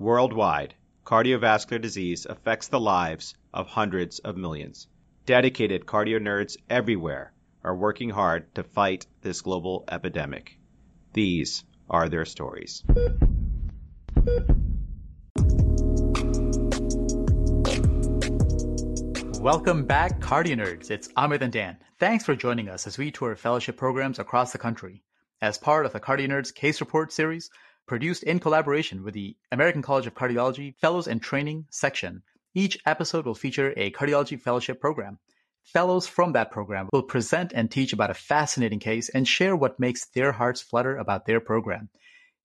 Worldwide, cardiovascular disease affects the lives of hundreds of millions. Dedicated cardio nerds everywhere are working hard to fight this global epidemic. These are their stories. Welcome back, Cardio Nerds. It's Amit and Dan. Thanks for joining us as we tour fellowship programs across the country. As part of the Cardio Nerds Case Report series, produced in collaboration with the American College of Cardiology Fellows and Training section, each episode will feature a cardiology fellowship program. Fellows from that program will present and teach about a fascinating case and share what makes their hearts flutter about their program.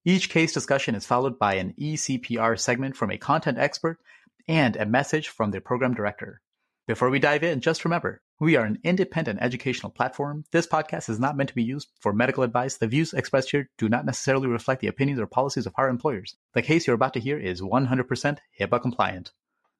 Each case discussion is followed by an ECPR segment from a content expert and a message from their program director. Before we dive in, just remember, we are an independent educational platform. This podcast is not meant to be used for medical advice. The views expressed here do not necessarily reflect the opinions or policies of our employers. The case you're about to hear is 100% HIPAA compliant.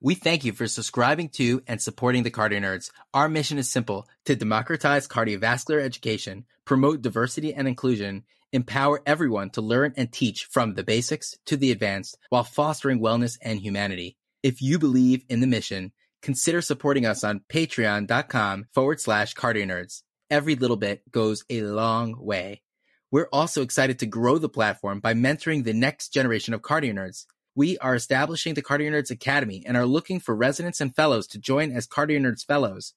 We thank you for subscribing to and supporting the Cardio Nerds. Our mission is simple to democratize cardiovascular education, promote diversity and inclusion, empower everyone to learn and teach from the basics to the advanced while fostering wellness and humanity. If you believe in the mission, consider supporting us on patreon.com forward slash cardionerds. Every little bit goes a long way. We're also excited to grow the platform by mentoring the next generation of cardio nerds. We are establishing the Cardio Nerds Academy and are looking for residents and fellows to join as Cardio Nerds Fellows.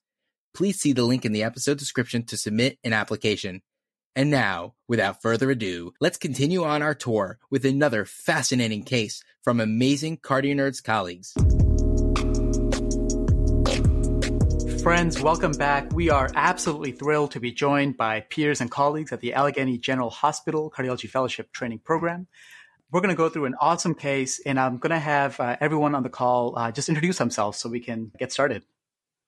Please see the link in the episode description to submit an application. And now, without further ado, let's continue on our tour with another fascinating case from amazing Cardio Nerds colleagues. Friends, welcome back. We are absolutely thrilled to be joined by peers and colleagues at the Allegheny General Hospital Cardiology Fellowship Training Program. We're going to go through an awesome case, and I'm going to have uh, everyone on the call uh, just introduce themselves so we can get started.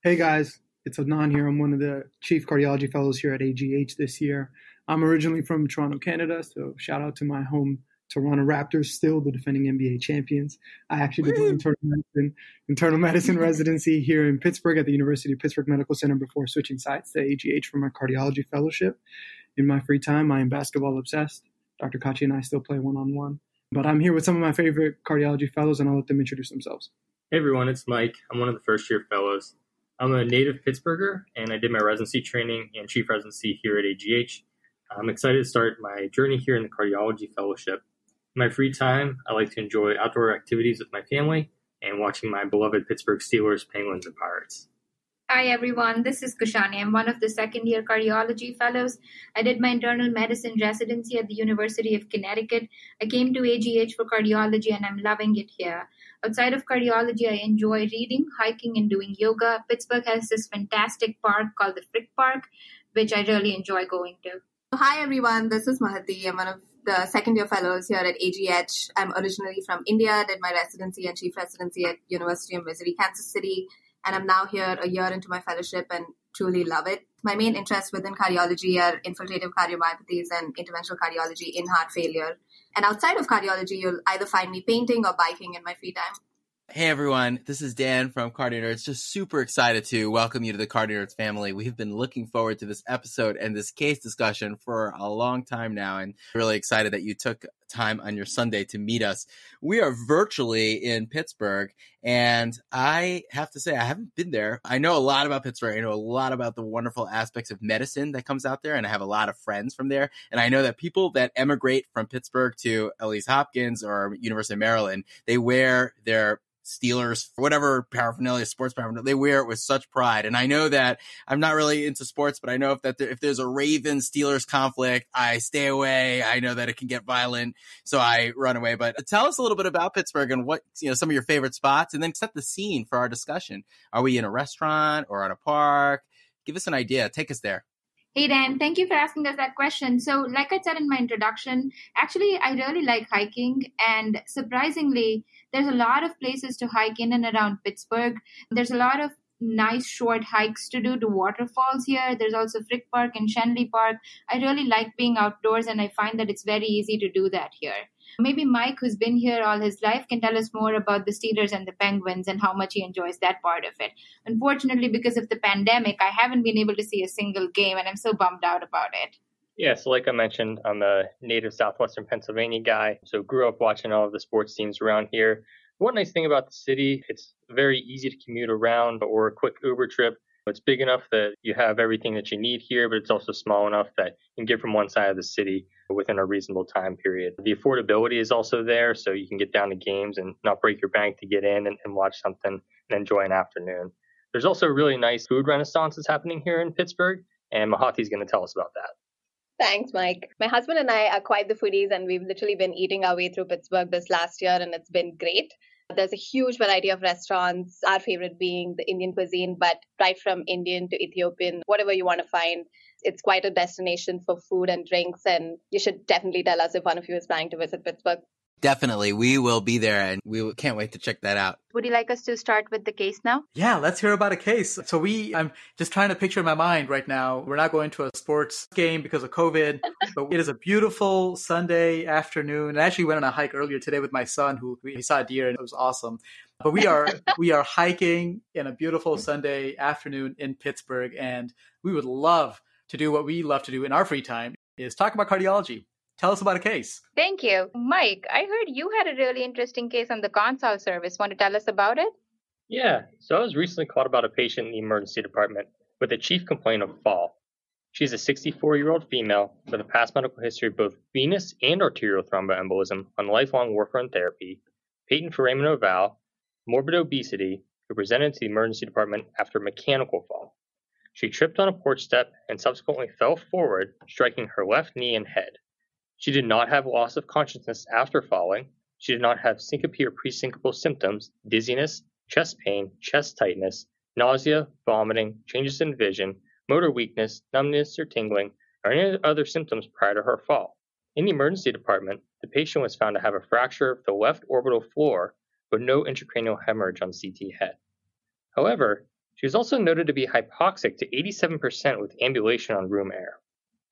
Hey guys, it's Adnan here. I'm one of the chief cardiology fellows here at AGH this year. I'm originally from Toronto, Canada, so shout out to my home Toronto Raptors, still the defending NBA champions. I actually did my internal medicine, internal medicine residency here in Pittsburgh at the University of Pittsburgh Medical Center before switching sites to AGH for my cardiology fellowship. In my free time, I am basketball obsessed. Dr. Kachi and I still play one on one. But I'm here with some of my favorite cardiology fellows, and I'll let them introduce themselves. Hey everyone, it's Mike. I'm one of the first year fellows. I'm a native Pittsburgher, and I did my residency training and chief residency here at AGH. I'm excited to start my journey here in the cardiology fellowship. In my free time, I like to enjoy outdoor activities with my family and watching my beloved Pittsburgh Steelers, Penguins, and Pirates. Hi everyone, this is Kashani. I'm one of the second year cardiology fellows. I did my internal medicine residency at the University of Connecticut. I came to AGH for cardiology and I'm loving it here. Outside of cardiology, I enjoy reading, hiking, and doing yoga. Pittsburgh has this fantastic park called the Frick Park, which I really enjoy going to. Hi everyone, this is Mahati. I'm one of the second year fellows here at AGH. I'm originally from India, did my residency and chief residency at University of Missouri, Kansas City, and I'm now here a year into my fellowship and truly love it. My main interests within cardiology are infiltrative cardiomyopathies and interventional cardiology in heart failure. And outside of cardiology, you'll either find me painting or biking in my free time. Hey everyone, this is Dan from Cardio Nerds. Just super excited to welcome you to the Cardio Nerds family. We've been looking forward to this episode and this case discussion for a long time now, and really excited that you took time on your Sunday to meet us. We are virtually in Pittsburgh, and I have to say, I haven't been there. I know a lot about Pittsburgh. I know a lot about the wonderful aspects of medicine that comes out there, and I have a lot of friends from there. And I know that people that emigrate from Pittsburgh to least Hopkins or University of Maryland, they wear their Steelers, whatever paraphernalia, sports paraphernalia, they wear it with such pride. And I know that I'm not really into sports, but I know if that there, if there's a Ravens Steelers conflict, I stay away. I know that it can get violent, so I run away. But uh, tell us a little bit about Pittsburgh and what you know some of your favorite spots, and then set the scene for our discussion. Are we in a restaurant or at a park? Give us an idea. Take us there. Hey Dan, thank you for asking us that question. So, like I said in my introduction, actually, I really like hiking, and surprisingly, there's a lot of places to hike in and around Pittsburgh. There's a lot of nice short hikes to do to waterfalls here. There's also Frick Park and Schenley Park. I really like being outdoors, and I find that it's very easy to do that here. Maybe Mike, who's been here all his life, can tell us more about the Steelers and the Penguins and how much he enjoys that part of it. Unfortunately, because of the pandemic, I haven't been able to see a single game, and I'm so bummed out about it. Yeah, so like I mentioned, I'm a native Southwestern Pennsylvania guy, so grew up watching all of the sports teams around here. One nice thing about the city, it's very easy to commute around or a quick Uber trip. It's big enough that you have everything that you need here, but it's also small enough that you can get from one side of the city within a reasonable time period. The affordability is also there, so you can get down to games and not break your bank to get in and, and watch something and enjoy an afternoon. There's also a really nice food renaissance that's happening here in Pittsburgh, and Mahati's going to tell us about that. Thanks, Mike. My husband and I are quite the foodies, and we've literally been eating our way through Pittsburgh this last year, and it's been great. There's a huge variety of restaurants, our favorite being the Indian cuisine, but right from Indian to Ethiopian, whatever you want to find. It's quite a destination for food and drinks, and you should definitely tell us if one of you is planning to visit Pittsburgh. Definitely. We will be there and we can't wait to check that out. Would you like us to start with the case now? Yeah, let's hear about a case. So we, I'm just trying to picture in my mind right now. We're not going to a sports game because of COVID, but it is a beautiful Sunday afternoon. I actually went on a hike earlier today with my son who we saw a deer and it was awesome. But we are, we are hiking in a beautiful Sunday afternoon in Pittsburgh and we would love to do what we love to do in our free time is talk about cardiology. Tell us about a case. Thank you. Mike, I heard you had a really interesting case on the consult service. Want to tell us about it? Yeah, so I was recently called about a patient in the emergency department with a chief complaint of fall. She's a 64 year old female with a past medical history of both venous and arterial thromboembolism on lifelong warfarin therapy, patent foramen ovale, morbid obesity, who presented to the emergency department after a mechanical fall. She tripped on a porch step and subsequently fell forward, striking her left knee and head. She did not have loss of consciousness after falling. She did not have syncope or presyncopal symptoms, dizziness, chest pain, chest tightness, nausea, vomiting, changes in vision, motor weakness, numbness or tingling, or any other symptoms prior to her fall. In the emergency department, the patient was found to have a fracture of the left orbital floor, but no intracranial hemorrhage on CT head. However, she was also noted to be hypoxic to 87% with ambulation on room air.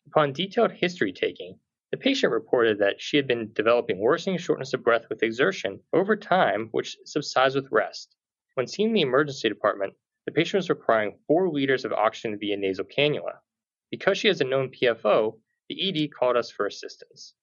Upon detailed history taking, the patient reported that she had been developing worsening shortness of breath with exertion over time, which subsides with rest. When seen in the emergency department, the patient was requiring 4 liters of oxygen via nasal cannula. Because she has a known PFO, the ED called us for assistance.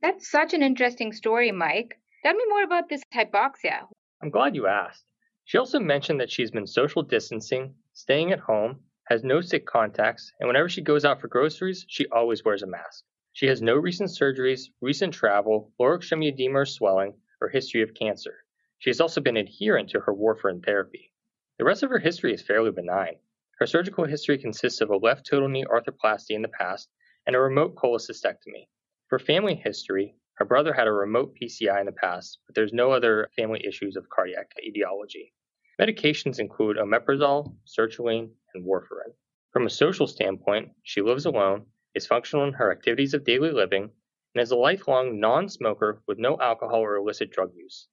That's such an interesting story, Mike. Tell me more about this hypoxia. I'm glad you asked. She also mentioned that she's been social distancing, staying at home, has no sick contacts, and whenever she goes out for groceries, she always wears a mask. She has no recent surgeries, recent travel, lower extremity edema or swelling, or history of cancer. She has also been adherent to her warfarin therapy. The rest of her history is fairly benign. Her surgical history consists of a left total knee arthroplasty in the past and a remote cholecystectomy. For family history, her brother had a remote PCI in the past, but there's no other family issues of cardiac etiology. Medications include omeprazole, sertraline, and warfarin. From a social standpoint, she lives alone is functional in her activities of daily living, and is a lifelong non smoker with no alcohol or illicit drug use.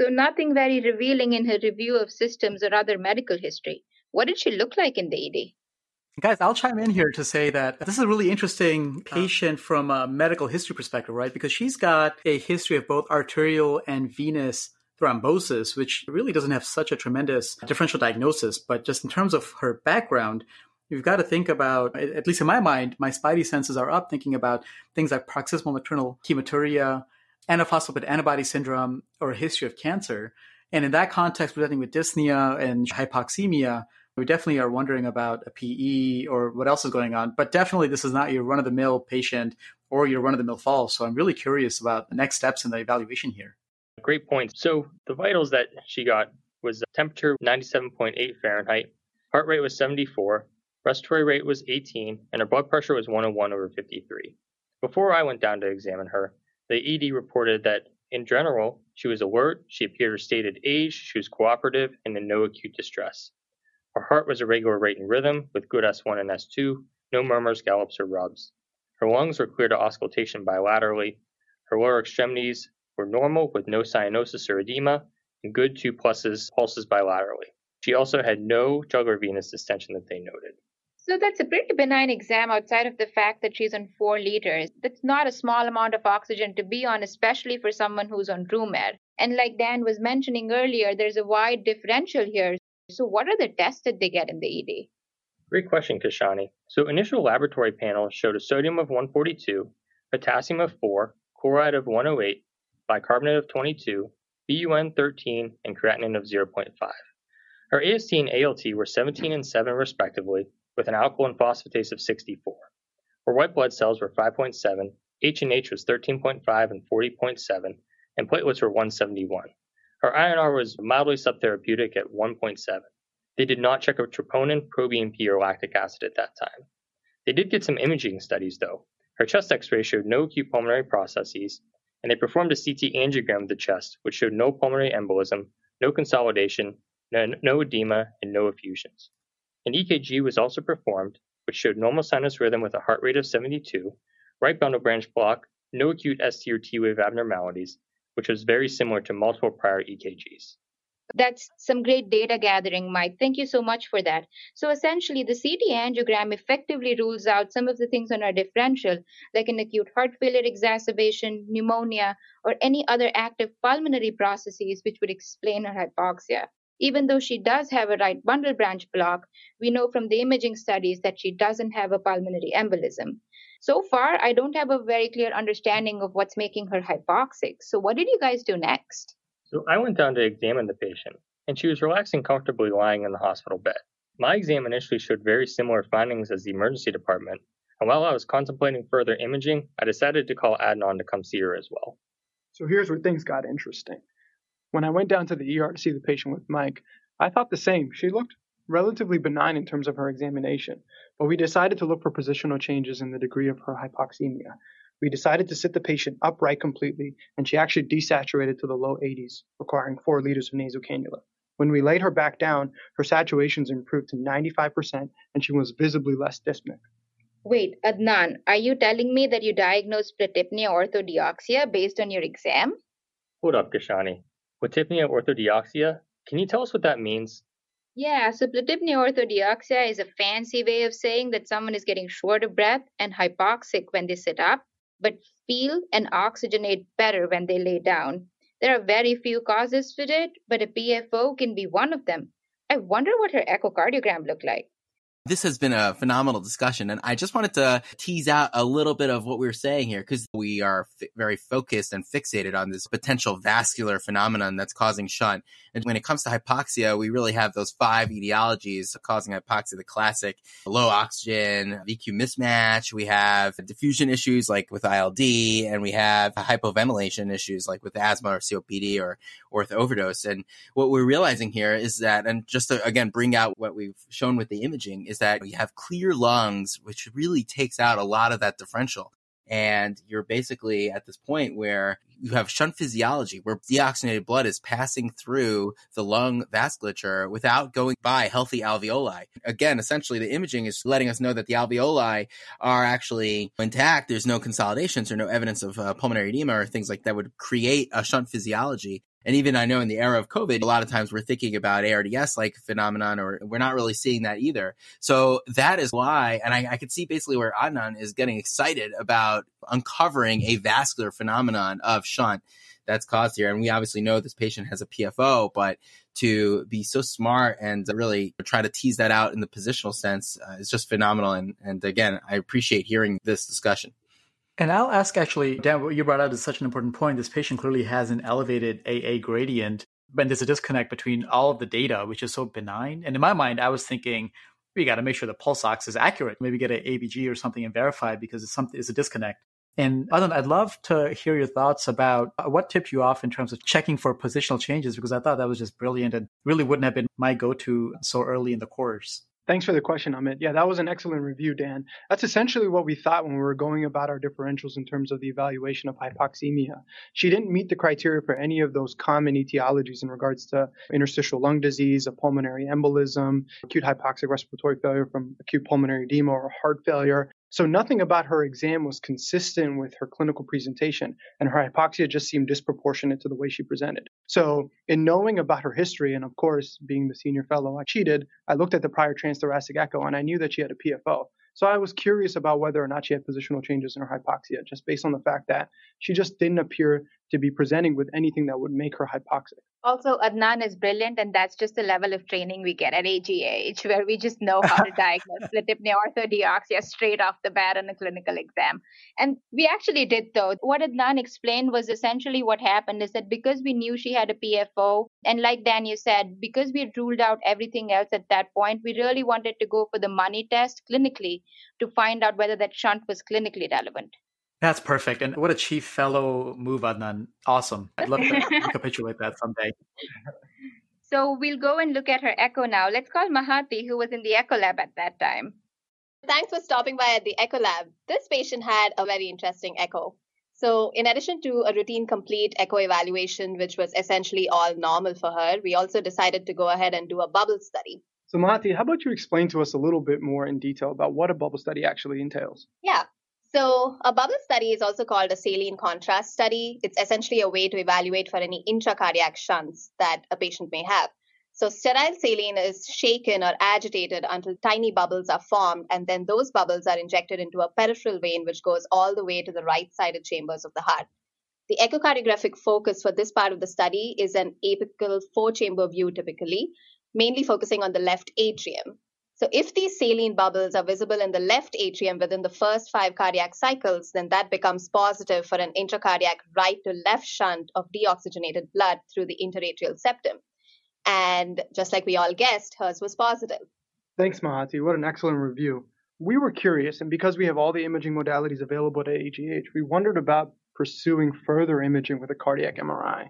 So, nothing very revealing in her review of systems or other medical history. What did she look like in the ED? Guys, I'll chime in here to say that this is a really interesting patient from a medical history perspective, right? Because she's got a history of both arterial and venous thrombosis, which really doesn't have such a tremendous differential diagnosis. But just in terms of her background, you've got to think about, at least in my mind, my spidey senses are up thinking about things like paroxysmal nocturnal hematuria, antiphospholipid antibody syndrome, or a history of cancer. And in that context, presenting with dyspnea and hypoxemia, we definitely are wondering about a PE or what else is going on. But definitely, this is not your run of the mill patient or your run of the mill fall. So I'm really curious about the next steps in the evaluation here. Great point. So the vitals that she got was temperature 97.8 Fahrenheit, heart rate was 74, Respiratory rate was 18, and her blood pressure was 101 over 53. Before I went down to examine her, the ED reported that in general, she was alert, she appeared her stated age, she was cooperative, and in no acute distress. Her heart was a regular rate and rhythm, with good S1 and S2, no murmurs, gallops, or rubs. Her lungs were clear to auscultation bilaterally. Her lower extremities were normal with no cyanosis or edema, and good 2 pluses pulses bilaterally. She also had no jugular venous distension that they noted. So that's a pretty benign exam outside of the fact that she's on four liters. That's not a small amount of oxygen to be on, especially for someone who's on room air. And like Dan was mentioning earlier, there's a wide differential here. So, what are the tests that they get in the ED? Great question, Kashani. So, initial laboratory panels showed a sodium of 142, potassium of 4, chloride of 108, bicarbonate of 22, BUN 13, and creatinine of 0.5. Her AST and ALT were 17 and 7 respectively, with an alkaline phosphatase of 64. Her white blood cells were 5.7, H&H was 13.5 and 40.7, and platelets were 171. Her INR was mildly subtherapeutic at 1.7. They did not check a troponin, proBNP, or lactic acid at that time. They did get some imaging studies, though. Her chest x ray showed no acute pulmonary processes, and they performed a CT angiogram of the chest, which showed no pulmonary embolism, no consolidation, no, no edema, and no effusions. An EKG was also performed, which showed normal sinus rhythm with a heart rate of 72, right bundle branch block, no acute ST or T wave abnormalities, which was very similar to multiple prior EKGs. That's some great data gathering, Mike. Thank you so much for that. So essentially, the CT angiogram effectively rules out some of the things on our differential, like an acute heart failure exacerbation, pneumonia, or any other active pulmonary processes which would explain our hypoxia. Even though she does have a right bundle branch block, we know from the imaging studies that she doesn't have a pulmonary embolism. So far, I don't have a very clear understanding of what's making her hypoxic. So, what did you guys do next? So, I went down to examine the patient, and she was relaxing comfortably lying in the hospital bed. My exam initially showed very similar findings as the emergency department, and while I was contemplating further imaging, I decided to call Adnan to come see her as well. So, here's where things got interesting. When I went down to the ER to see the patient with Mike, I thought the same. She looked relatively benign in terms of her examination, but we decided to look for positional changes in the degree of her hypoxemia. We decided to sit the patient upright completely, and she actually desaturated to the low 80s, requiring 4 liters of nasal cannula. When we laid her back down, her saturations improved to 95%, and she was visibly less dyspneic. Wait, Adnan, are you telling me that you diagnosed platypnea orthodeoxia based on your exam? Hold up, Kashani. Platypnea orthodeoxia? Can you tell us what that means? Yeah, so platypnea orthodeoxia is a fancy way of saying that someone is getting short of breath and hypoxic when they sit up, but feel and oxygenate better when they lay down. There are very few causes for it, but a PFO can be one of them. I wonder what her echocardiogram looked like. This has been a phenomenal discussion, and I just wanted to tease out a little bit of what we are saying here because we are f- very focused and fixated on this potential vascular phenomenon that's causing shunt. And when it comes to hypoxia, we really have those five etiologies causing hypoxia: the classic low oxygen, VQ mismatch. We have diffusion issues like with ILD, and we have hypoventilation issues like with asthma or COPD or or overdose. And what we're realizing here is that, and just to again bring out what we've shown with the imaging that you have clear lungs, which really takes out a lot of that differential. And you're basically at this point where you have shunt physiology, where deoxygenated blood is passing through the lung vasculature without going by healthy alveoli. Again, essentially, the imaging is letting us know that the alveoli are actually intact. There's no consolidations or no evidence of uh, pulmonary edema or things like that would create a shunt physiology. And even I know in the era of COVID, a lot of times we're thinking about ARDS like phenomenon, or we're not really seeing that either. So that is why, and I, I could see basically where Adnan is getting excited about uncovering a vascular phenomenon of shunt that's caused here. And we obviously know this patient has a PFO, but to be so smart and really try to tease that out in the positional sense uh, is just phenomenal. And, and again, I appreciate hearing this discussion. And I'll ask actually, Dan, what you brought out is such an important point. This patient clearly has an elevated AA gradient, but there's a disconnect between all of the data, which is so benign. And in my mind, I was thinking, we got to make sure the pulse ox is accurate. Maybe get an ABG or something and verify because it's something it's a disconnect. And I'd love to hear your thoughts about uh, what tipped you off in terms of checking for positional changes because I thought that was just brilliant and really wouldn't have been my go-to so early in the course. Thanks for the question, Amit. Yeah, that was an excellent review, Dan. That's essentially what we thought when we were going about our differentials in terms of the evaluation of hypoxemia. She didn't meet the criteria for any of those common etiologies in regards to interstitial lung disease, a pulmonary embolism, acute hypoxic respiratory failure from acute pulmonary edema, or heart failure. So nothing about her exam was consistent with her clinical presentation, and her hypoxia just seemed disproportionate to the way she presented. So, in knowing about her history, and of course, being the senior fellow I cheated, I looked at the prior transthoracic echo and I knew that she had a PFO. So I was curious about whether or not she had positional changes in her hypoxia, just based on the fact that she just didn't appear to be presenting with anything that would make her hypoxic. Also, Adnan is brilliant, and that's just the level of training we get at AGH, where we just know how to diagnose platypnea orthodeoxia straight off the bat on a clinical exam. And we actually did, though. What Adnan explained was essentially what happened is that because we knew she had a PFO, and like Dan, you said, because we had ruled out everything else at that point, we really wanted to go for the money test clinically to find out whether that shunt was clinically relevant. That's perfect. And what a chief fellow move, Adnan. Awesome. I'd love to recapitulate that someday. So we'll go and look at her echo now. Let's call Mahati, who was in the echo lab at that time. Thanks for stopping by at the echo lab. This patient had a very interesting echo. So, in addition to a routine complete echo evaluation, which was essentially all normal for her, we also decided to go ahead and do a bubble study. So, Mahati, how about you explain to us a little bit more in detail about what a bubble study actually entails? Yeah. So, a bubble study is also called a saline contrast study. It's essentially a way to evaluate for any intracardiac shunts that a patient may have. So, sterile saline is shaken or agitated until tiny bubbles are formed, and then those bubbles are injected into a peripheral vein, which goes all the way to the right sided chambers of the heart. The echocardiographic focus for this part of the study is an apical four chamber view, typically, mainly focusing on the left atrium. So if these saline bubbles are visible in the left atrium within the first five cardiac cycles, then that becomes positive for an intracardiac right to left shunt of deoxygenated blood through the interatrial septum. And just like we all guessed, hers was positive. Thanks, Mahati. What an excellent review. We were curious, and because we have all the imaging modalities available at AGH, we wondered about pursuing further imaging with a cardiac MRI.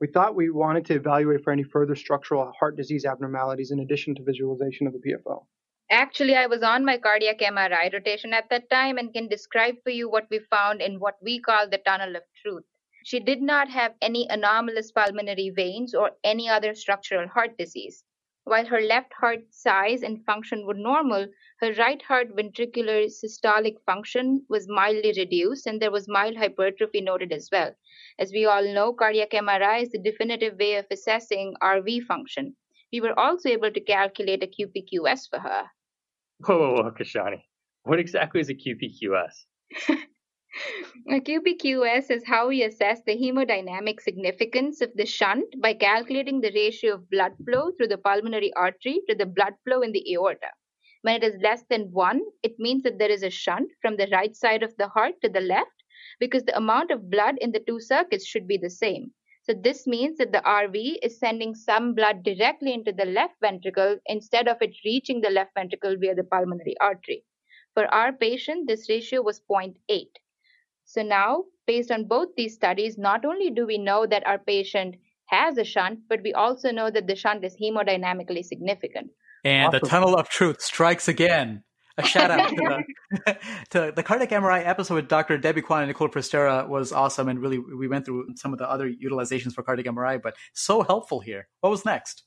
We thought we wanted to evaluate for any further structural heart disease abnormalities in addition to visualization of the PFO. Actually, I was on my cardiac MRI rotation at that time and can describe for you what we found in what we call the tunnel of truth. She did not have any anomalous pulmonary veins or any other structural heart disease. While her left heart size and function were normal, her right heart ventricular systolic function was mildly reduced and there was mild hypertrophy noted as well. As we all know, cardiac MRI is the definitive way of assessing RV function. We were also able to calculate a QPQS for her. Whoa, whoa, whoa, Kashani. What exactly is a QPQS? a QPQS is how we assess the hemodynamic significance of the shunt by calculating the ratio of blood flow through the pulmonary artery to the blood flow in the aorta. When it is less than 1, it means that there is a shunt from the right side of the heart to the left because the amount of blood in the two circuits should be the same. So this means that the RV is sending some blood directly into the left ventricle instead of it reaching the left ventricle via the pulmonary artery. For our patient, this ratio was 0.8. So now, based on both these studies, not only do we know that our patient has a shunt, but we also know that the shunt is hemodynamically significant. And awesome. the tunnel of truth strikes again a shout out to the, to the cardiac MRI episode with Dr. Debbie Kwon and Nicole Prestera was awesome. And really, we went through some of the other utilizations for cardiac MRI, but so helpful here. What was next?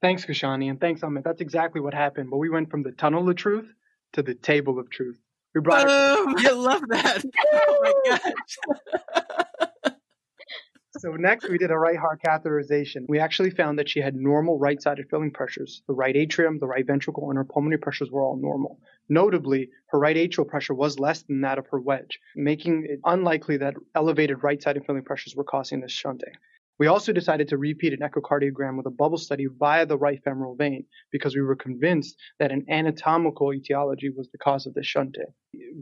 Thanks, Kashani, and thanks, Amit. That's exactly what happened. But we went from the tunnel of truth to the table of truth. We brought. Oh, I love that. Oh my gosh. So next we did a right heart catheterization. We actually found that she had normal right-sided filling pressures. The right atrium, the right ventricle, and her pulmonary pressures were all normal. Notably, her right atrial pressure was less than that of her wedge, making it unlikely that elevated right-sided filling pressures were causing this shunting. We also decided to repeat an echocardiogram with a bubble study via the right femoral vein because we were convinced that an anatomical etiology was the cause of the shunting.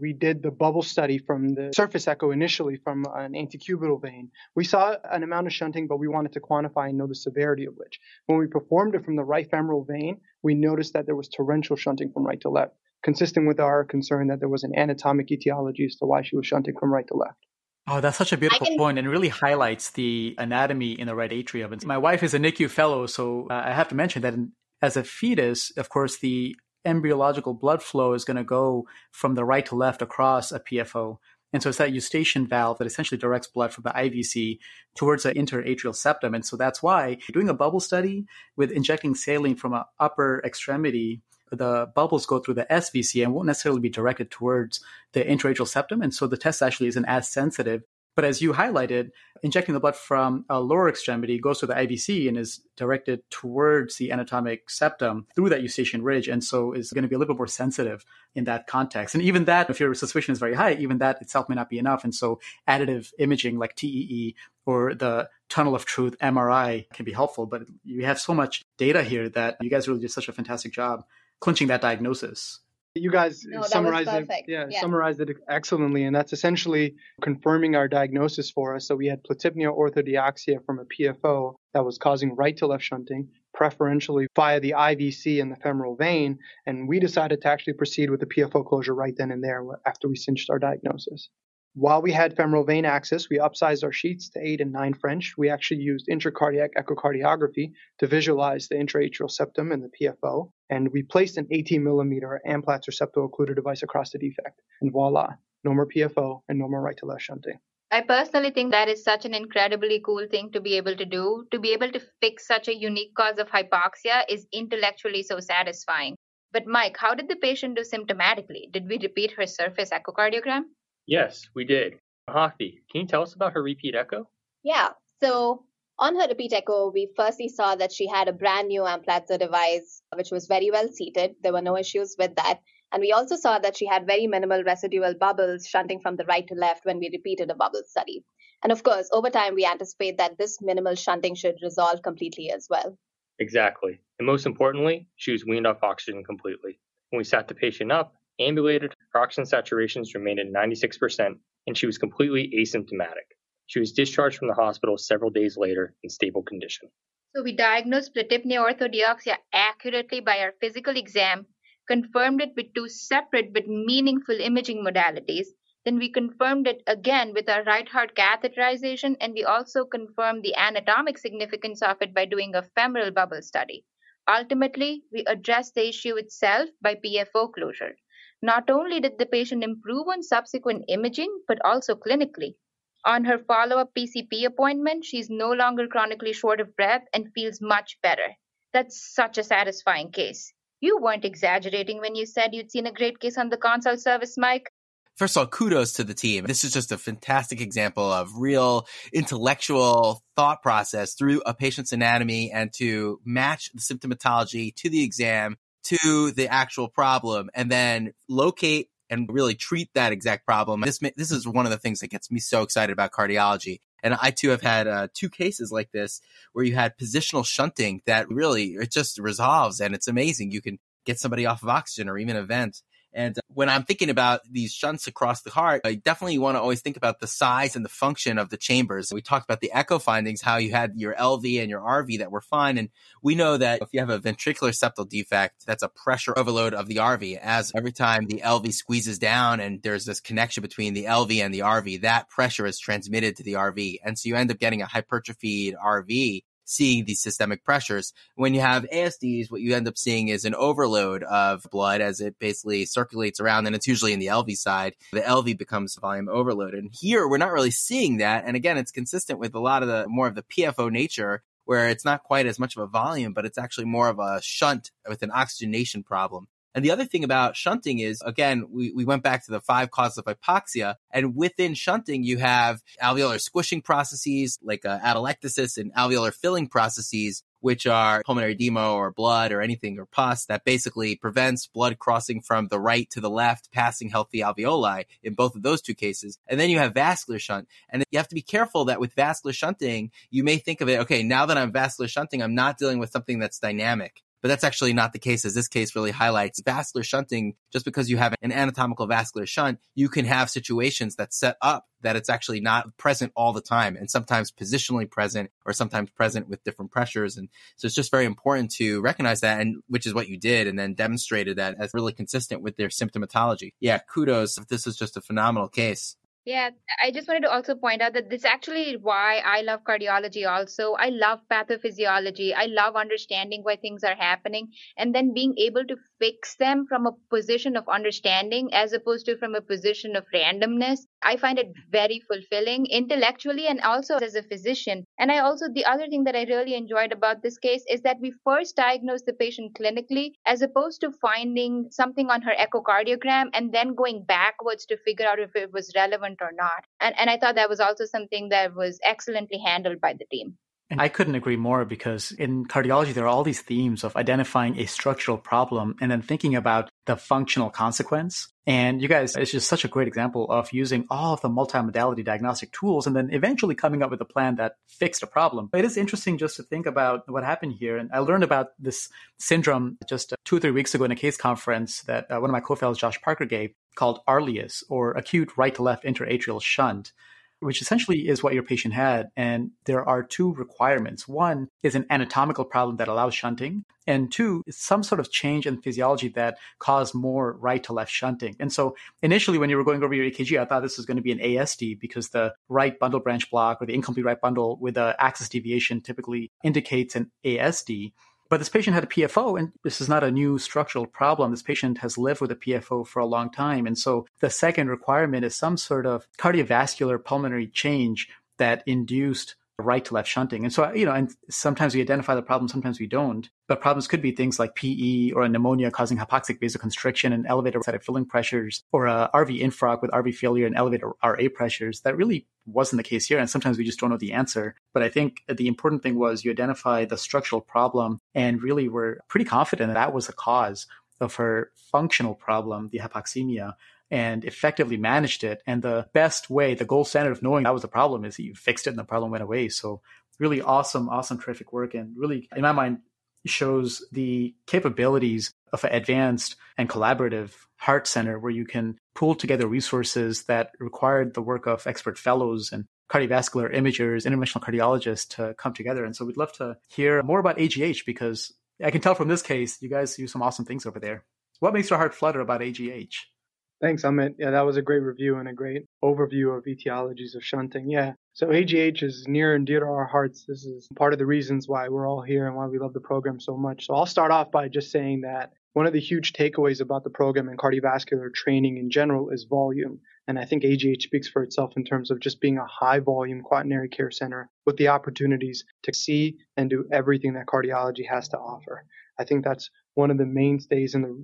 We did the bubble study from the surface echo initially from an antecubital vein. We saw an amount of shunting, but we wanted to quantify and know the severity of which. When we performed it from the right femoral vein, we noticed that there was torrential shunting from right to left, consistent with our concern that there was an anatomic etiology as to why she was shunting from right to left. Oh, that's such a beautiful can... point and really highlights the anatomy in the right atrium. And my wife is a NICU fellow, so uh, I have to mention that in, as a fetus, of course, the embryological blood flow is going to go from the right to left across a PFO. And so it's that eustachian valve that essentially directs blood from the IVC towards the interatrial septum. And so that's why doing a bubble study with injecting saline from an upper extremity the bubbles go through the SVC and won't necessarily be directed towards the intraatrial septum. And so the test actually isn't as sensitive But as you highlighted, injecting the blood from a lower extremity goes to the IVC and is directed towards the anatomic septum through that eustachian ridge. And so is going to be a little bit more sensitive in that context. And even that, if your suspicion is very high, even that itself may not be enough. And so additive imaging like TEE or the tunnel of truth MRI can be helpful. But you have so much data here that you guys really did such a fantastic job clinching that diagnosis. You guys no, summarized it. Yeah, yeah, summarized it excellently, and that's essentially confirming our diagnosis for us. So we had platypnea orthodeoxia from a PFO that was causing right to left shunting, preferentially via the IVC and the femoral vein, and we decided to actually proceed with the PFO closure right then and there after we cinched our diagnosis. While we had femoral vein access, we upsized our sheaths to 8 and 9 French. We actually used intracardiac echocardiography to visualize the intraatrial septum and the PFO, and we placed an 18 millimeter Amplatzer septo-occluder device across the defect. And voila, no more PFO and no more right to left shunting. I personally think that is such an incredibly cool thing to be able to do. To be able to fix such a unique cause of hypoxia is intellectually so satisfying. But, Mike, how did the patient do symptomatically? Did we repeat her surface echocardiogram? Yes, we did. Mahati, can you tell us about her repeat echo? Yeah. So on her repeat echo, we firstly saw that she had a brand new Amplatzer device, which was very well seated. There were no issues with that. And we also saw that she had very minimal residual bubbles shunting from the right to left when we repeated a bubble study. And of course, over time, we anticipate that this minimal shunting should resolve completely as well. Exactly. And most importantly, she was weaned off oxygen completely. When we sat the patient up, ambulated, her oxygen saturations remained at 96%, and she was completely asymptomatic. She was discharged from the hospital several days later in stable condition. So we diagnosed platypnea orthodeoxia accurately by our physical exam, confirmed it with two separate but meaningful imaging modalities. Then we confirmed it again with our right heart catheterization, and we also confirmed the anatomic significance of it by doing a femoral bubble study. Ultimately, we addressed the issue itself by PFO closure. Not only did the patient improve on subsequent imaging, but also clinically. On her follow up PCP appointment, she's no longer chronically short of breath and feels much better. That's such a satisfying case. You weren't exaggerating when you said you'd seen a great case on the consult service, Mike. First of all, kudos to the team. This is just a fantastic example of real intellectual thought process through a patient's anatomy and to match the symptomatology to the exam to the actual problem and then locate and really treat that exact problem. This this is one of the things that gets me so excited about cardiology. And I too have had uh, two cases like this where you had positional shunting that really it just resolves and it's amazing. You can get somebody off of oxygen or even a vent. And uh, when I'm thinking about these shunts across the heart, I definitely want to always think about the size and the function of the chambers. We talked about the echo findings, how you had your LV and your RV that were fine. And we know that if you have a ventricular septal defect, that's a pressure overload of the RV. As every time the LV squeezes down and there's this connection between the LV and the RV, that pressure is transmitted to the RV. And so you end up getting a hypertrophied RV seeing these systemic pressures. When you have ASDs, what you end up seeing is an overload of blood as it basically circulates around, and it's usually in the LV side. The LV becomes volume overloaded. And here, we're not really seeing that. And again, it's consistent with a lot of the more of the PFO nature where it's not quite as much of a volume, but it's actually more of a shunt with an oxygenation problem. And the other thing about shunting is, again, we, we went back to the five causes of hypoxia. And within shunting, you have alveolar squishing processes like uh, atelectasis and alveolar filling processes, which are pulmonary edema or blood or anything or pus that basically prevents blood crossing from the right to the left, passing healthy alveoli in both of those two cases. And then you have vascular shunt. And you have to be careful that with vascular shunting, you may think of it, okay, now that I'm vascular shunting, I'm not dealing with something that's dynamic. But that's actually not the case, as this case really highlights vascular shunting. Just because you have an anatomical vascular shunt, you can have situations that set up that it's actually not present all the time and sometimes positionally present or sometimes present with different pressures. And so it's just very important to recognize that and which is what you did and then demonstrated that as really consistent with their symptomatology. Yeah, kudos. This is just a phenomenal case. Yeah, I just wanted to also point out that this is actually why I love cardiology also. I love pathophysiology. I love understanding why things are happening and then being able to fix them from a position of understanding as opposed to from a position of randomness. I find it very fulfilling intellectually and also as a physician. And I also, the other thing that I really enjoyed about this case is that we first diagnosed the patient clinically as opposed to finding something on her echocardiogram and then going backwards to figure out if it was relevant or not. And, and I thought that was also something that was excellently handled by the team. And I couldn't agree more because in cardiology, there are all these themes of identifying a structural problem and then thinking about the functional consequence. And you guys, it's just such a great example of using all of the multimodality diagnostic tools and then eventually coming up with a plan that fixed a problem. It is interesting just to think about what happened here. And I learned about this syndrome just two or three weeks ago in a case conference that uh, one of my co-fellows, Josh Parker, gave called ARLIS or acute right to left interatrial shunt which essentially is what your patient had. And there are two requirements. One is an anatomical problem that allows shunting, and two is some sort of change in physiology that caused more right to left shunting. And so initially, when you were going over your EKG, I thought this was going to be an ASD because the right bundle branch block or the incomplete right bundle with the axis deviation typically indicates an ASD. But this patient had a PFO, and this is not a new structural problem. This patient has lived with a PFO for a long time. And so the second requirement is some sort of cardiovascular pulmonary change that induced right to left shunting. And so, you know, and sometimes we identify the problem, sometimes we don't. But problems could be things like PE or a pneumonia causing hypoxic vasoconstriction and elevated site filling pressures, or a RV infarct with RV failure and elevated RA pressures. That really wasn't the case here. And sometimes we just don't know the answer. But I think the important thing was you identify the structural problem and really were pretty confident that that was the cause of her functional problem, the hypoxemia and effectively managed it. And the best way, the gold standard of knowing that was the problem is that you fixed it and the problem went away. So really awesome, awesome, terrific work. And really, in my mind, shows the capabilities of an advanced and collaborative heart center where you can pull together resources that required the work of expert fellows and cardiovascular imagers, interventional cardiologists to come together. And so we'd love to hear more about AGH because I can tell from this case, you guys do some awesome things over there. What makes your heart flutter about AGH? Thanks, Amit. Yeah, that was a great review and a great overview of etiologies of shunting. Yeah. So AGH is near and dear to our hearts. This is part of the reasons why we're all here and why we love the program so much. So I'll start off by just saying that one of the huge takeaways about the program and cardiovascular training in general is volume. And I think AGH speaks for itself in terms of just being a high volume quaternary care center with the opportunities to see and do everything that cardiology has to offer. I think that's one of the mainstays and the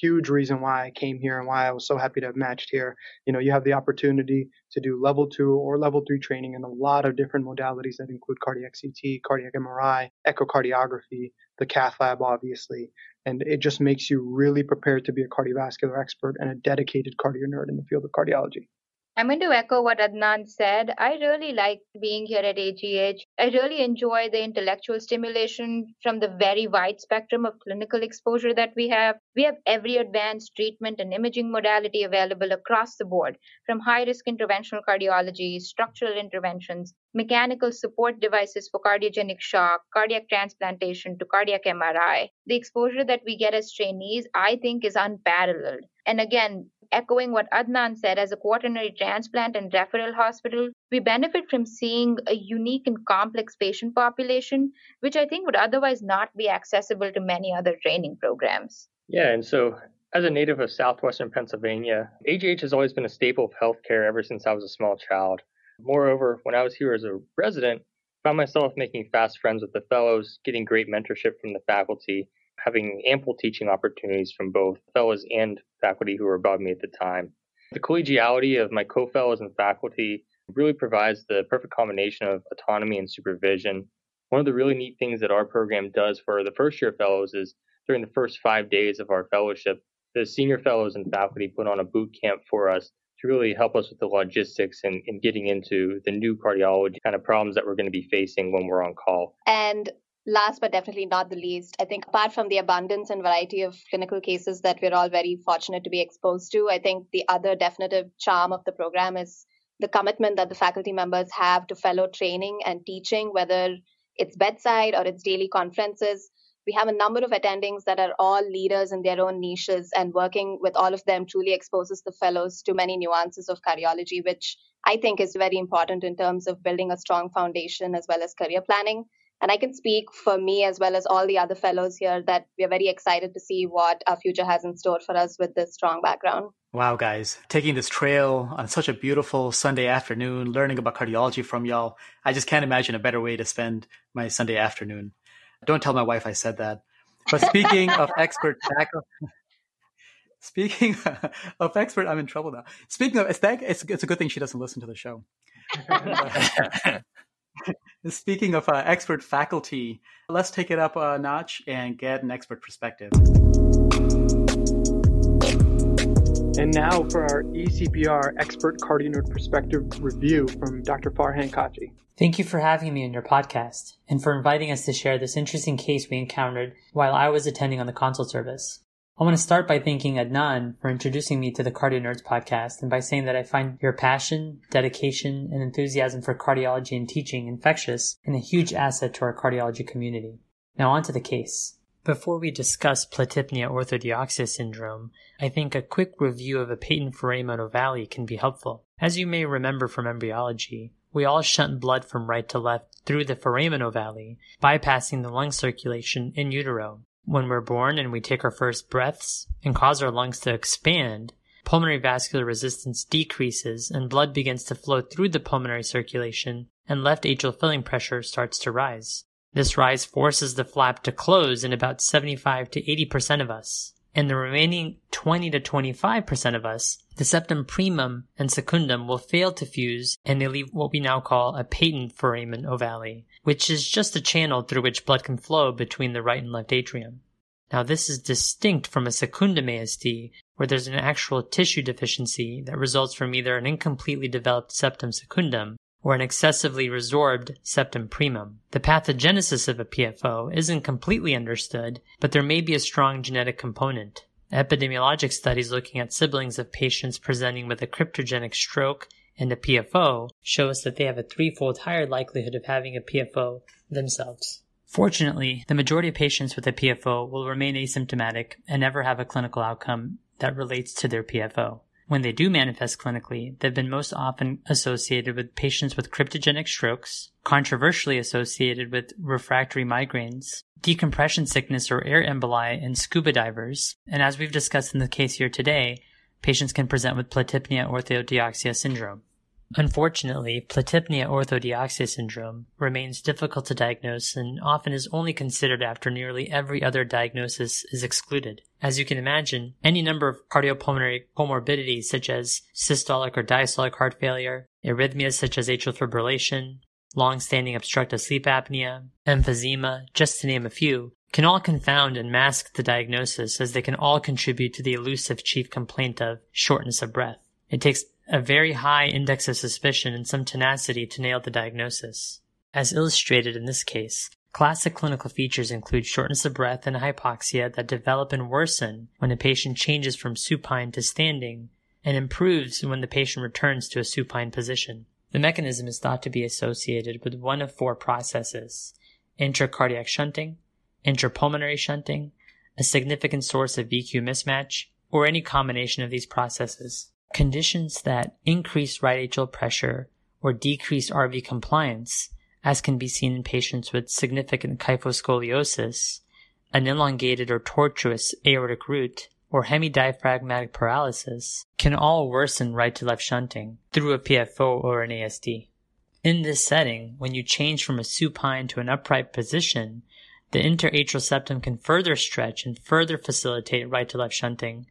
huge reason why I came here and why I was so happy to have matched here. You know, you have the opportunity to do level two or level three training in a lot of different modalities that include cardiac CT, cardiac MRI, echocardiography, the cath lab, obviously. And it just makes you really prepared to be a cardiovascular expert and a dedicated cardio nerd in the field of cardiology. I'm going to echo what Adnan said. I really like being here at AGH. I really enjoy the intellectual stimulation from the very wide spectrum of clinical exposure that we have. We have every advanced treatment and imaging modality available across the board, from high risk interventional cardiology, structural interventions, mechanical support devices for cardiogenic shock, cardiac transplantation to cardiac MRI. The exposure that we get as trainees, I think, is unparalleled. And again, echoing what Adnan said, as a quaternary transplant and referral hospital, we benefit from seeing a unique and complex patient population, which I think would otherwise not be accessible to many other training programs. Yeah, and so as a native of southwestern Pennsylvania, AGH has always been a staple of healthcare ever since I was a small child. Moreover, when I was here as a resident, I found myself making fast friends with the fellows, getting great mentorship from the faculty, having ample teaching opportunities from both fellows and faculty who were above me at the time. The collegiality of my co fellows and faculty really provides the perfect combination of autonomy and supervision. One of the really neat things that our program does for the first year fellows is during the first five days of our fellowship, the senior fellows and faculty put on a boot camp for us to really help us with the logistics and, and getting into the new cardiology kind of problems that we're going to be facing when we're on call. And last but definitely not the least, I think apart from the abundance and variety of clinical cases that we're all very fortunate to be exposed to, I think the other definitive charm of the program is the commitment that the faculty members have to fellow training and teaching, whether it's bedside or it's daily conferences. We have a number of attendings that are all leaders in their own niches, and working with all of them truly exposes the fellows to many nuances of cardiology, which I think is very important in terms of building a strong foundation as well as career planning. And I can speak for me as well as all the other fellows here that we're very excited to see what our future has in store for us with this strong background. Wow, guys, taking this trail on such a beautiful Sunday afternoon, learning about cardiology from y'all. I just can't imagine a better way to spend my Sunday afternoon. Don't tell my wife I said that. But speaking of expert faculty, Speaking of expert, I'm in trouble now. Speaking of, it's, that, it's, it's a good thing she doesn't listen to the show. Speaking of uh, expert faculty, let's take it up a notch and get an expert perspective. And now for our eCPR Expert CardioNerd Perspective review from Dr. Farhan Kachi. Thank you for having me on your podcast and for inviting us to share this interesting case we encountered while I was attending on the consult service. I want to start by thanking Adnan for introducing me to the Cardio Nerds podcast and by saying that I find your passion, dedication, and enthusiasm for cardiology and teaching infectious and a huge asset to our cardiology community. Now on to the case. Before we discuss platypnea orthodeoxia syndrome, I think a quick review of a patent foramen ovale can be helpful. As you may remember from embryology, we all shunt blood from right to left through the foramen ovale, bypassing the lung circulation in utero. When we're born and we take our first breaths and cause our lungs to expand, pulmonary vascular resistance decreases and blood begins to flow through the pulmonary circulation and left atrial filling pressure starts to rise. This rise forces the flap to close in about 75 to 80% of us. In the remaining 20 to 25% of us, the septum primum and secundum will fail to fuse and they leave what we now call a patent foramen ovale, which is just a channel through which blood can flow between the right and left atrium. Now this is distinct from a secundum ASD, where there's an actual tissue deficiency that results from either an incompletely developed septum secundum or an excessively resorbed septum primum. The pathogenesis of a PFO isn't completely understood, but there may be a strong genetic component. Epidemiologic studies looking at siblings of patients presenting with a cryptogenic stroke and a PFO shows that they have a threefold higher likelihood of having a PFO themselves. Fortunately, the majority of patients with a PFO will remain asymptomatic and never have a clinical outcome that relates to their PFO. When they do manifest clinically, they've been most often associated with patients with cryptogenic strokes, controversially associated with refractory migraines, decompression sickness or air emboli in scuba divers, and as we've discussed in the case here today, patients can present with platypnea orthodeoxia syndrome. Unfortunately, platypnea orthodeoxia syndrome remains difficult to diagnose and often is only considered after nearly every other diagnosis is excluded. As you can imagine, any number of cardiopulmonary comorbidities such as systolic or diastolic heart failure, arrhythmias such as atrial fibrillation, long-standing obstructive sleep apnea, emphysema, just to name a few, can all confound and mask the diagnosis as they can all contribute to the elusive chief complaint of shortness of breath. It takes a very high index of suspicion and some tenacity to nail the diagnosis. As illustrated in this case, classic clinical features include shortness of breath and hypoxia that develop and worsen when a patient changes from supine to standing and improves when the patient returns to a supine position. The mechanism is thought to be associated with one of four processes intracardiac shunting, intrapulmonary shunting, a significant source of VQ mismatch, or any combination of these processes. Conditions that increase right atrial pressure or decrease RV compliance, as can be seen in patients with significant kyphoscoliosis, an elongated or tortuous aortic root, or hemidiaphragmatic paralysis, can all worsen right to left shunting through a PFO or an ASD. In this setting, when you change from a supine to an upright position, the interatrial septum can further stretch and further facilitate right to left shunting,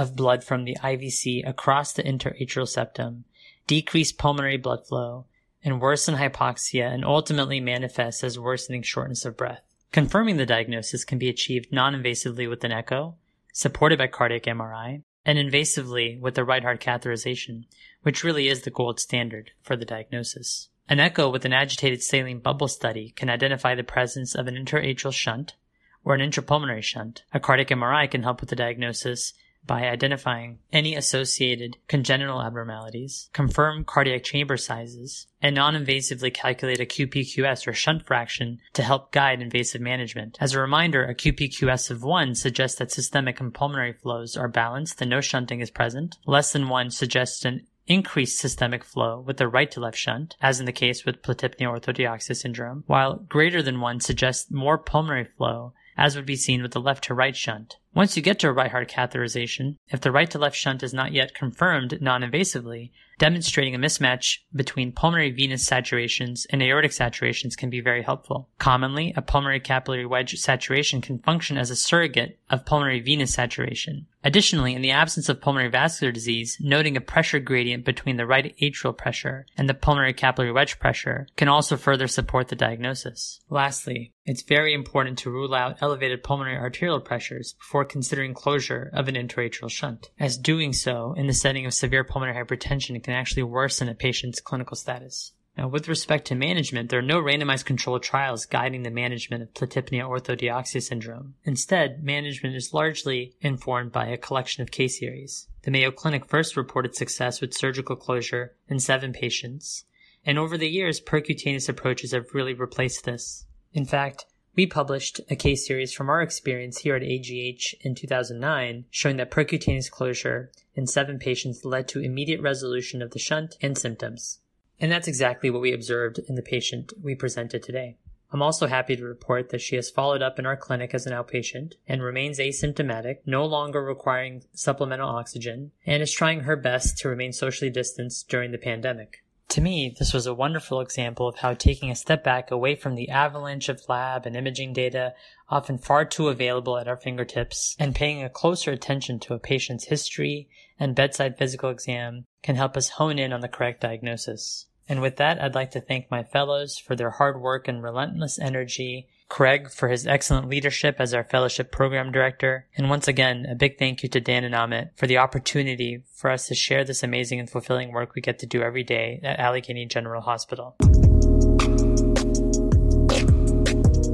of blood from the IVC across the interatrial septum, decrease pulmonary blood flow, and worsen hypoxia and ultimately manifest as worsening shortness of breath. Confirming the diagnosis can be achieved non-invasively with an echo, supported by cardiac MRI, and invasively with the right heart catheterization, which really is the gold standard for the diagnosis. An echo with an agitated saline bubble study can identify the presence of an interatrial shunt or an intrapulmonary shunt. A cardiac MRI can help with the diagnosis by identifying any associated congenital abnormalities, confirm cardiac chamber sizes, and non-invasively calculate a QPQS or shunt fraction to help guide invasive management. As a reminder, a QPQS of 1 suggests that systemic and pulmonary flows are balanced and no shunting is present. Less than 1 suggests an increased systemic flow with the right to left shunt, as in the case with platypnea orthodeoxia syndrome, while greater than 1 suggests more pulmonary flow, as would be seen with the left to right shunt. Once you get to a right heart catheterization, if the right to left shunt is not yet confirmed non invasively, demonstrating a mismatch between pulmonary venous saturations and aortic saturations can be very helpful. Commonly, a pulmonary capillary wedge saturation can function as a surrogate of pulmonary venous saturation. Additionally, in the absence of pulmonary vascular disease, noting a pressure gradient between the right atrial pressure and the pulmonary capillary wedge pressure can also further support the diagnosis. Lastly, it's very important to rule out elevated pulmonary arterial pressures before considering closure of an intraatrial shunt, as doing so in the setting of severe pulmonary hypertension can actually worsen a patient's clinical status. Now, with respect to management, there are no randomized controlled trials guiding the management of platypnea orthodeoxia syndrome. Instead, management is largely informed by a collection of case series. The Mayo Clinic first reported success with surgical closure in seven patients, and over the years, percutaneous approaches have really replaced this. In fact, we published a case series from our experience here at AGH in 2009 showing that percutaneous closure in seven patients led to immediate resolution of the shunt and symptoms. And that's exactly what we observed in the patient we presented today. I'm also happy to report that she has followed up in our clinic as an outpatient and remains asymptomatic, no longer requiring supplemental oxygen, and is trying her best to remain socially distanced during the pandemic. To me, this was a wonderful example of how taking a step back away from the avalanche of lab and imaging data, often far too available at our fingertips, and paying a closer attention to a patient's history and bedside physical exam can help us hone in on the correct diagnosis. And with that, I'd like to thank my fellows for their hard work and relentless energy, Craig for his excellent leadership as our fellowship program director, and once again, a big thank you to Dan and Amit for the opportunity for us to share this amazing and fulfilling work we get to do every day at Allegheny General Hospital.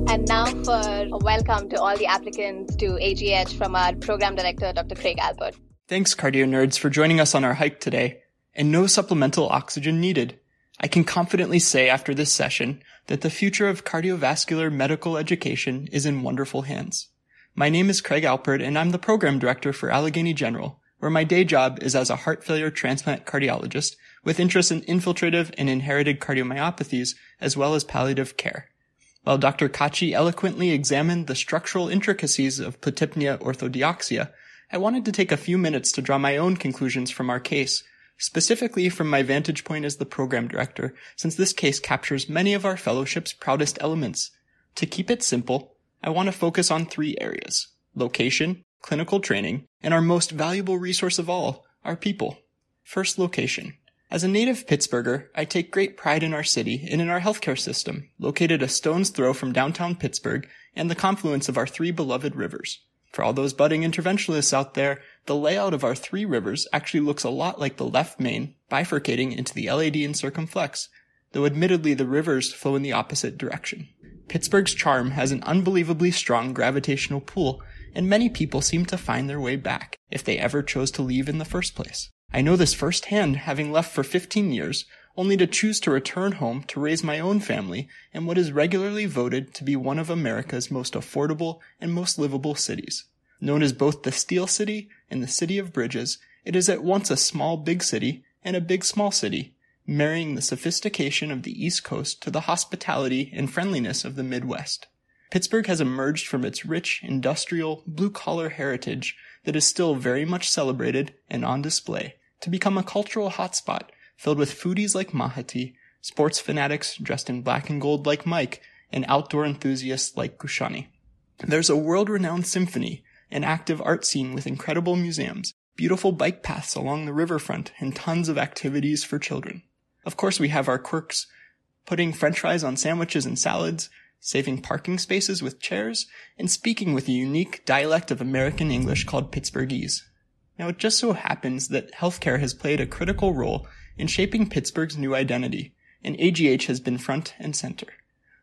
And now for a welcome to all the applicants to AGH from our program director, Dr. Craig Alpert. Thanks, cardio nerds, for joining us on our hike today. And no supplemental oxygen needed. I can confidently say after this session that the future of cardiovascular medical education is in wonderful hands. My name is Craig Alpert and I'm the program director for Allegheny General, where my day job is as a heart failure transplant cardiologist with interest in infiltrative and inherited cardiomyopathies as well as palliative care. While Dr. Kachi eloquently examined the structural intricacies of platypnea orthodeoxia, I wanted to take a few minutes to draw my own conclusions from our case specifically from my vantage point as the program director, since this case captures many of our fellowship's proudest elements. To keep it simple, I want to focus on three areas location, clinical training, and our most valuable resource of all, our people. First, location. As a native Pittsburgher, I take great pride in our city and in our healthcare system, located a stone's throw from downtown Pittsburgh and the confluence of our three beloved rivers. For all those budding interventionists out there, the layout of our three rivers actually looks a lot like the left main bifurcating into the LAD and circumflex, though admittedly the rivers flow in the opposite direction. Pittsburgh's charm has an unbelievably strong gravitational pull, and many people seem to find their way back, if they ever chose to leave in the first place. I know this firsthand, having left for 15 years, only to choose to return home to raise my own family in what is regularly voted to be one of America's most affordable and most livable cities. Known as both the Steel City and the City of Bridges, it is at once a small big city and a big small city, marrying the sophistication of the East Coast to the hospitality and friendliness of the Midwest. Pittsburgh has emerged from its rich, industrial, blue collar heritage that is still very much celebrated and on display to become a cultural hotspot filled with foodies like Mahati, sports fanatics dressed in black and gold like Mike, and outdoor enthusiasts like Kushani. There's a world renowned symphony an active art scene with incredible museums, beautiful bike paths along the riverfront, and tons of activities for children. Of course, we have our quirks, putting french fries on sandwiches and salads, saving parking spaces with chairs, and speaking with a unique dialect of American English called Pittsburghese. Now, it just so happens that healthcare has played a critical role in shaping Pittsburgh's new identity, and AGH has been front and center.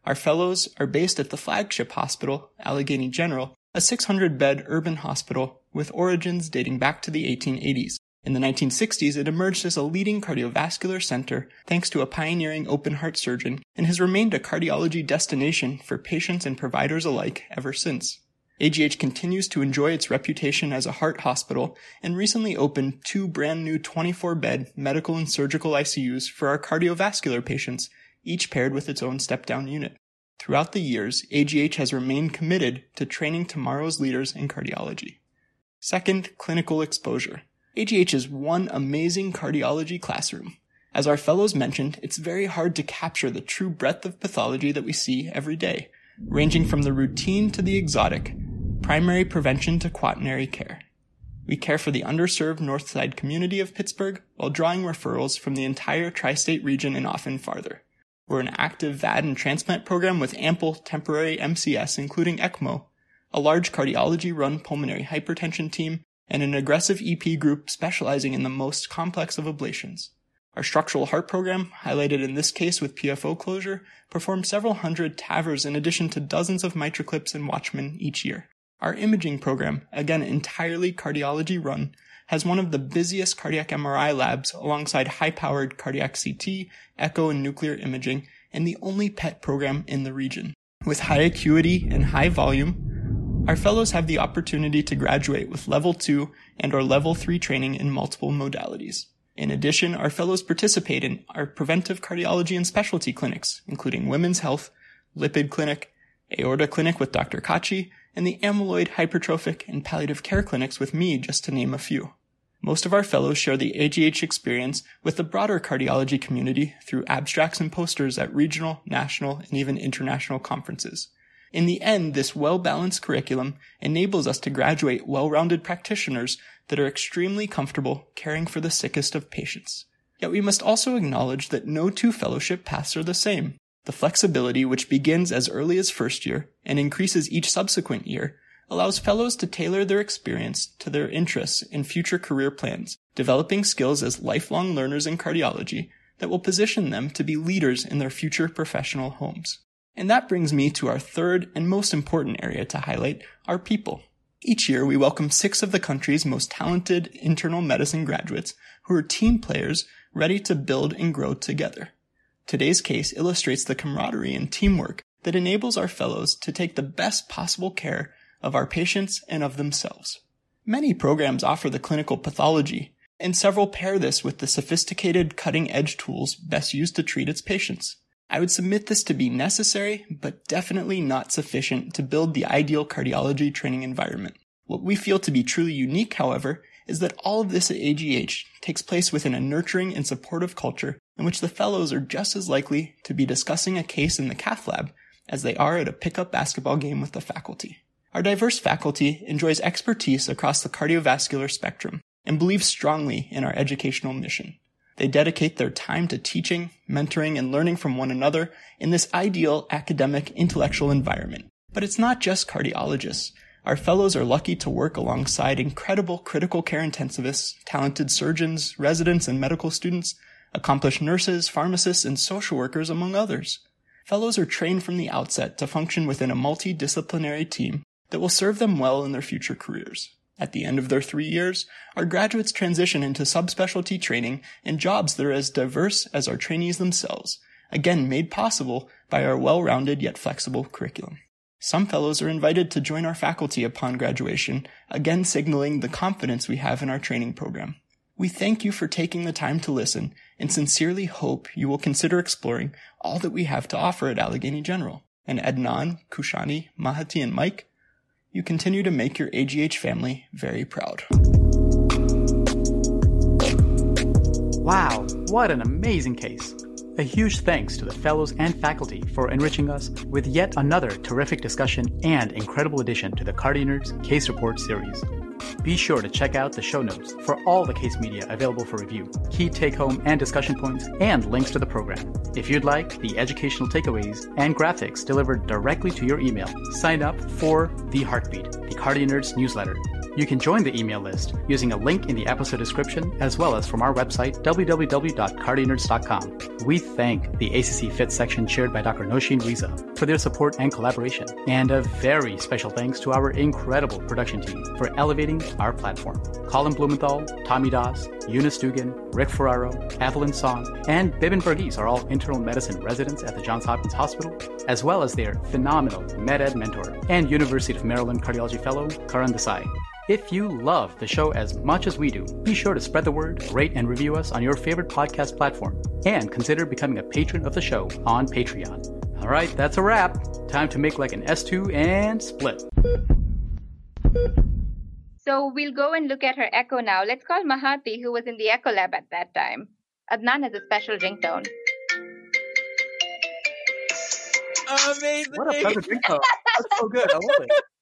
Our fellows are based at the flagship hospital, Allegheny General, a 600 bed urban hospital with origins dating back to the 1880s. In the 1960s, it emerged as a leading cardiovascular center thanks to a pioneering open heart surgeon and has remained a cardiology destination for patients and providers alike ever since. AGH continues to enjoy its reputation as a heart hospital and recently opened two brand new 24 bed medical and surgical ICUs for our cardiovascular patients, each paired with its own step down unit. Throughout the years, AGH has remained committed to training tomorrow's leaders in cardiology. Second, clinical exposure. AGH is one amazing cardiology classroom. As our fellows mentioned, it's very hard to capture the true breadth of pathology that we see every day, ranging from the routine to the exotic, primary prevention to quaternary care. We care for the underserved north side community of Pittsburgh while drawing referrals from the entire tri-state region and often farther. We're an active VAD and transplant program with ample temporary MCS, including ECMO, a large cardiology run pulmonary hypertension team, and an aggressive EP group specializing in the most complex of ablations. Our structural heart program, highlighted in this case with PFO closure, performs several hundred TAVRs in addition to dozens of MitraClips and Watchmen each year. Our imaging program, again entirely cardiology run, has one of the busiest cardiac MRI labs alongside high-powered cardiac CT, echo, and nuclear imaging, and the only PET program in the region. With high acuity and high volume, our fellows have the opportunity to graduate with level 2 and or level 3 training in multiple modalities. In addition, our fellows participate in our preventive cardiology and specialty clinics, including women's health, lipid clinic, aorta clinic with Dr. Kachi, and the amyloid, hypertrophic, and palliative care clinics with me, just to name a few. Most of our fellows share the AGH experience with the broader cardiology community through abstracts and posters at regional, national, and even international conferences. In the end, this well-balanced curriculum enables us to graduate well-rounded practitioners that are extremely comfortable caring for the sickest of patients. Yet we must also acknowledge that no two fellowship paths are the same. The flexibility, which begins as early as first year and increases each subsequent year, allows fellows to tailor their experience to their interests and future career plans, developing skills as lifelong learners in cardiology that will position them to be leaders in their future professional homes. And that brings me to our third and most important area to highlight, our people. Each year, we welcome six of the country's most talented internal medicine graduates who are team players ready to build and grow together. Today's case illustrates the camaraderie and teamwork that enables our fellows to take the best possible care of our patients and of themselves. Many programs offer the clinical pathology, and several pair this with the sophisticated cutting edge tools best used to treat its patients. I would submit this to be necessary, but definitely not sufficient to build the ideal cardiology training environment. What we feel to be truly unique, however, is that all of this at AGH takes place within a nurturing and supportive culture in which the fellows are just as likely to be discussing a case in the cath lab as they are at a pickup basketball game with the faculty. Our diverse faculty enjoys expertise across the cardiovascular spectrum and believes strongly in our educational mission. They dedicate their time to teaching, mentoring, and learning from one another in this ideal academic intellectual environment. But it's not just cardiologists. Our fellows are lucky to work alongside incredible critical care intensivists, talented surgeons, residents, and medical students, accomplished nurses, pharmacists, and social workers, among others. Fellows are trained from the outset to function within a multidisciplinary team that will serve them well in their future careers. At the end of their three years, our graduates transition into subspecialty training and jobs that are as diverse as our trainees themselves, again made possible by our well-rounded yet flexible curriculum. Some fellows are invited to join our faculty upon graduation, again signaling the confidence we have in our training program. We thank you for taking the time to listen and sincerely hope you will consider exploring all that we have to offer at Allegheny General. And Adnan, Kushani, Mahati, and Mike, you continue to make your AGH family very proud. Wow, what an amazing case! A huge thanks to the fellows and faculty for enriching us with yet another terrific discussion and incredible addition to the Cardio Nerds Case Report series. Be sure to check out the show notes for all the case media available for review, key take home and discussion points, and links to the program. If you'd like the educational takeaways and graphics delivered directly to your email, sign up for The Heartbeat, the Cardio Nerds newsletter. You can join the email list using a link in the episode description as well as from our website, www.cardionerds.com. We thank the ACC Fit section chaired by Dr. Nosheen Reza for their support and collaboration. And a very special thanks to our incredible production team for elevating our platform. Colin Blumenthal, Tommy Das, Eunice Dugan, Rick Ferraro, Evelyn Song, and Bibin Varghese are all internal medicine residents at the Johns Hopkins Hospital, as well as their phenomenal MedEd mentor and University of Maryland cardiology fellow, Karan Desai. If you love the show as much as we do, be sure to spread the word, rate, and review us on your favorite podcast platform, and consider becoming a patron of the show on Patreon. All right, that's a wrap. Time to make like an S2 and split. So we'll go and look at her echo now. Let's call Mahati, who was in the echo lab at that time. Adnan has a special ringtone. Amazing. What a pleasant ringtone. That's so good. I love it.